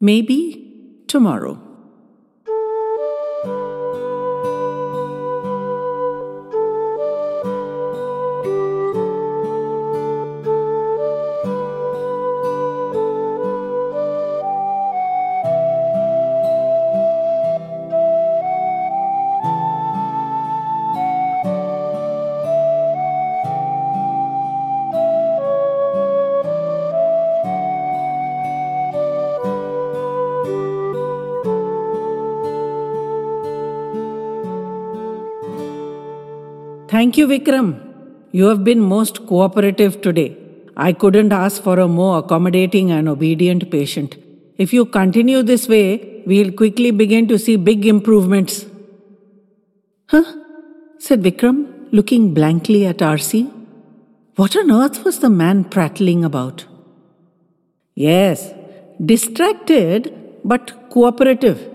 Maybe tomorrow. Thank you, Vikram. You have been most cooperative today. I couldn't ask for a more accommodating and obedient patient. If you continue this way, we'll quickly begin to see big improvements. Huh? said Vikram, looking blankly at RC. What on earth was the man prattling about? Yes, distracted but cooperative.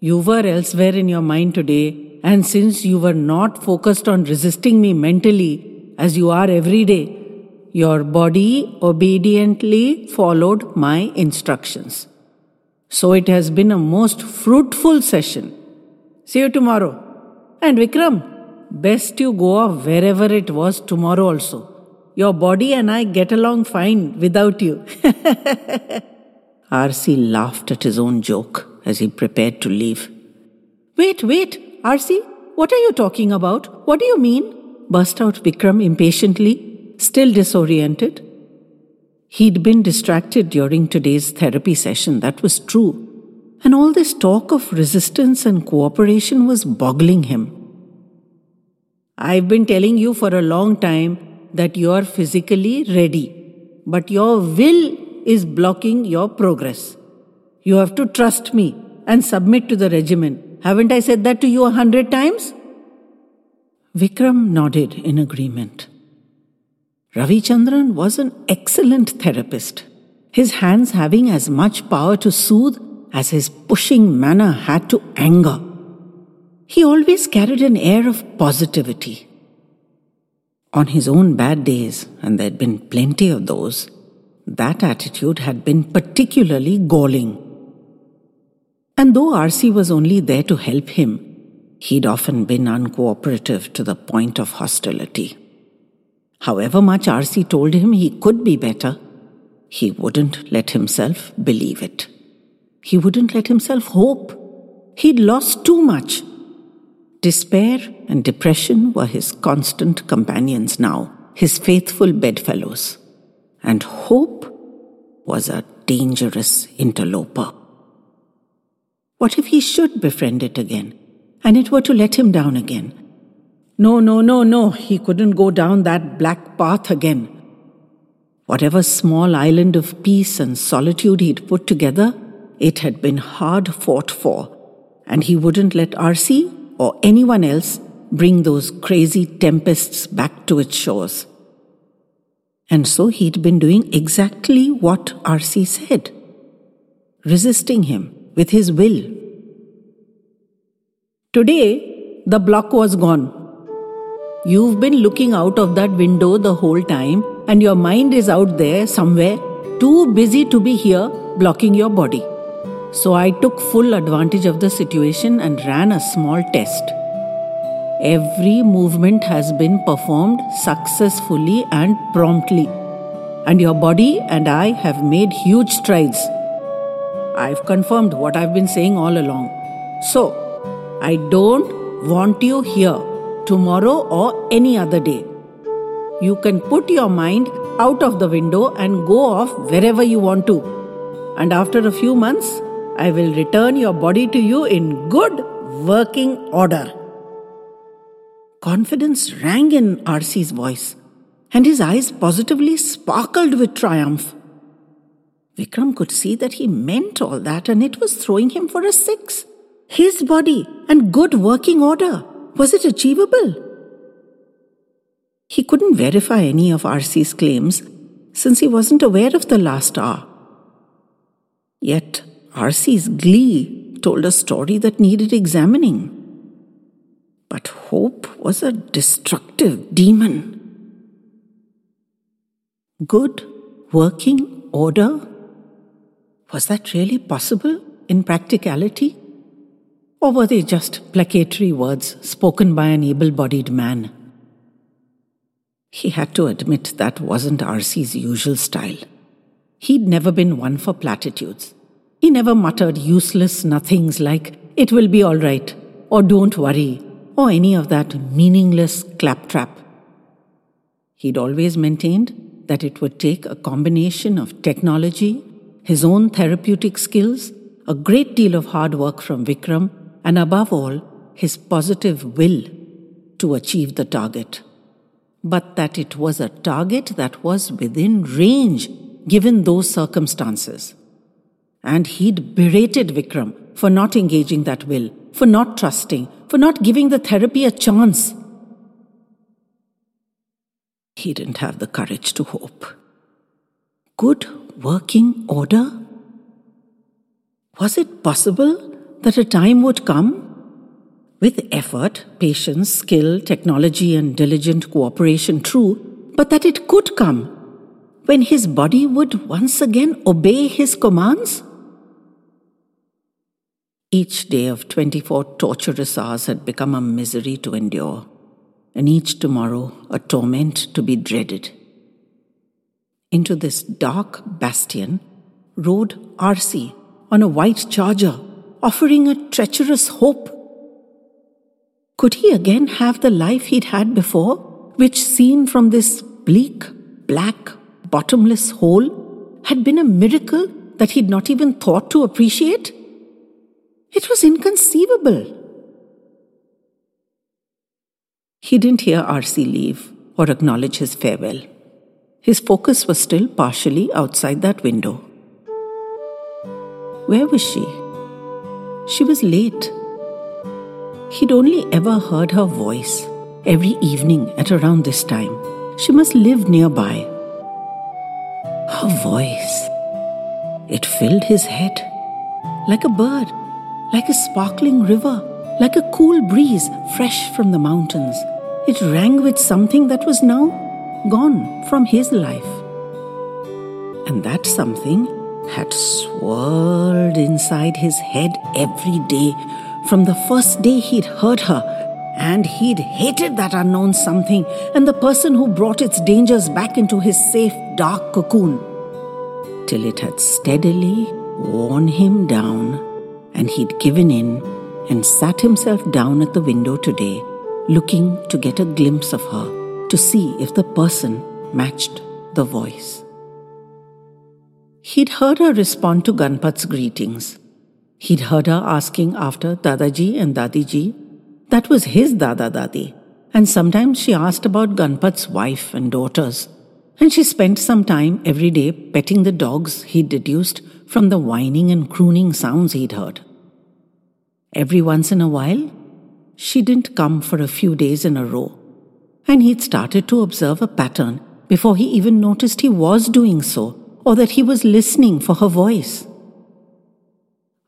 You were elsewhere in your mind today and since you were not focused on resisting me mentally, as you are every day, your body obediently followed my instructions. So it has been a most fruitful session. See you tomorrow. And Vikram, best you go off wherever it was tomorrow also. Your body and I get along fine without you. RC laughed at his own joke as he prepared to leave. Wait, wait, RC, what are you talking about? What do you mean? burst out Vikram impatiently, still disoriented. He'd been distracted during today's therapy session, that was true. And all this talk of resistance and cooperation was boggling him. I've been telling you for a long time that you're physically ready, but your will is blocking your progress. You have to trust me and submit to the regimen haven't I said that to you a hundred times? Vikram nodded in agreement. Ravichandran was an excellent therapist, his hands having as much power to soothe as his pushing manner had to anger. He always carried an air of positivity. On his own bad days, and there'd been plenty of those, that attitude had been particularly galling. And though RC was only there to help him, he'd often been uncooperative to the point of hostility. However much RC told him he could be better, he wouldn't let himself believe it. He wouldn't let himself hope. He'd lost too much. Despair and depression were his constant companions now, his faithful bedfellows. And hope was a dangerous interloper. What if he should befriend it again, and it were to let him down again? No, no, no, no, he couldn't go down that black path again. Whatever small island of peace and solitude he'd put together, it had been hard fought for, and he wouldn't let RC or anyone else bring those crazy tempests back to its shores. And so he'd been doing exactly what RC said resisting him with his will. Today, the block was gone. You've been looking out of that window the whole time, and your mind is out there somewhere, too busy to be here, blocking your body. So I took full advantage of the situation and ran a small test. Every movement has been performed successfully and promptly. And your body and I have made huge strides I've confirmed what I've been saying all along. So, I don't want you here tomorrow or any other day. You can put your mind out of the window and go off wherever you want to. And after a few months, I will return your body to you in good working order. Confidence rang in RC's voice, and his eyes positively sparkled with triumph. Vikram could see that he meant all that and it was throwing him for a six. His body and good working order. Was it achievable? He couldn't verify any of RC's claims since he wasn't aware of the last hour. Yet RC's glee told a story that needed examining. But hope was a destructive demon. Good working order Was that really possible in practicality? Or were they just placatory words spoken by an able bodied man? He had to admit that wasn't RC's usual style. He'd never been one for platitudes. He never muttered useless nothings like, it will be all right, or don't worry, or any of that meaningless claptrap. He'd always maintained that it would take a combination of technology, his own therapeutic skills, a great deal of hard work from Vikram, and above all, his positive will to achieve the target but that it was a target that was within range given those circumstances. And he'd berated Vikram for not engaging that will, for not trusting, for not giving the therapy a chance. He didn't have the courage to hope. Good working order? Was it possible that a time would come with effort, patience, skill, technology, and diligent cooperation, true, but that it could come when his body would once again obey his commands? Each day of 24 torturous hours had become a misery to endure, and each tomorrow a torment to be dreaded. Into this dark bastion rode RC on a white charger, offering a treacherous hope could he again have the life he'd had before, which, seen from this bleak, black, bottomless hole, had been a miracle that he'd not even thought to appreciate? It was inconceivable. He didn't hear R.C. leave or acknowledge his farewell. His focus was still partially outside that window. Where was she? She was late. He'd only ever heard her voice every evening at around this time. She must live nearby. Her voice. It filled his head like a bird, like a sparkling river, like a cool breeze fresh from the mountains. It rang with something that was now gone from his life. And that something had swirled inside his head every day from the first day he'd heard her, and he'd hated that unknown something and the person who brought its dangers back into his safe, dark cocoon, till it had steadily worn him down, and he'd given in and sat himself down at the window today, looking to get a glimpse of her, to see if the person matched the voice. He'd heard her respond to Ganpat's greetings He'd heard her asking after Dadaji and Dadiji. That was his Dada Dadi. And sometimes she asked about Ganpat's wife and daughters. And she spent some time every day petting the dogs he'd deduced from the whining and crooning sounds he'd heard. Every once in a while, she didn't come for a few days in a row. And he'd started to observe a pattern before he even noticed he was doing so or that he was listening for her voice.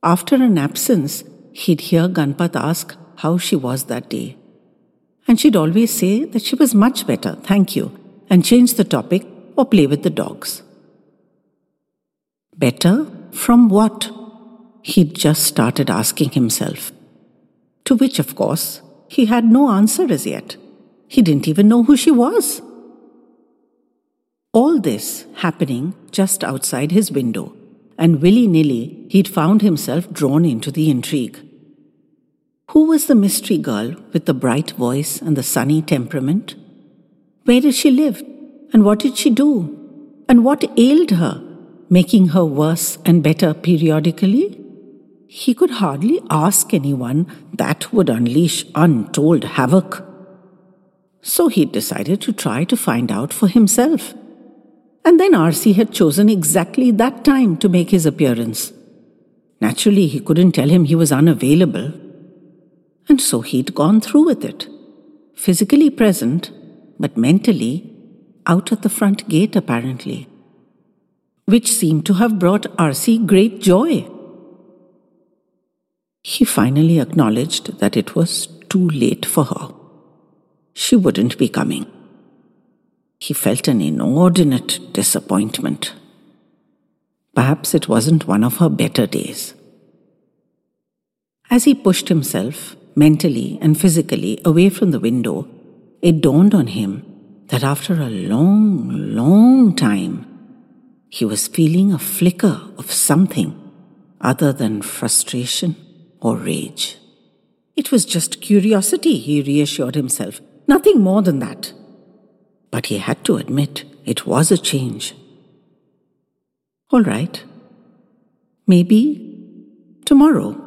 After an absence, he'd hear Ganpat ask how she was that day. And she'd always say that she was much better, thank you, and change the topic or play with the dogs. Better from what? He'd just started asking himself. To which, of course, he had no answer as yet. He didn't even know who she was. All this happening just outside his window and willy nilly he'd found himself drawn into the intrigue. Who was the mystery girl with the bright voice and the sunny temperament? Where did she live? And what did she do? And what ailed her, making her worse and better periodically? He could hardly ask anyone that would unleash untold havoc. So he decided to try to find out for himself. And then RC had chosen exactly that time to make his appearance. Naturally, he couldn't tell him he was unavailable. And so he'd gone through with it. Physically present, but mentally out at the front gate, apparently. Which seemed to have brought RC great joy. He finally acknowledged that it was too late for her. She wouldn't be coming he felt an inordinate disappointment. Perhaps it wasn't one of her better days. As he pushed himself, mentally and physically, away from the window, it dawned on him that after a long, long time, he was feeling a flicker of something other than frustration or rage. It was just curiosity, he reassured himself, nothing more than that. But he had to admit it was a change. All right. Maybe tomorrow.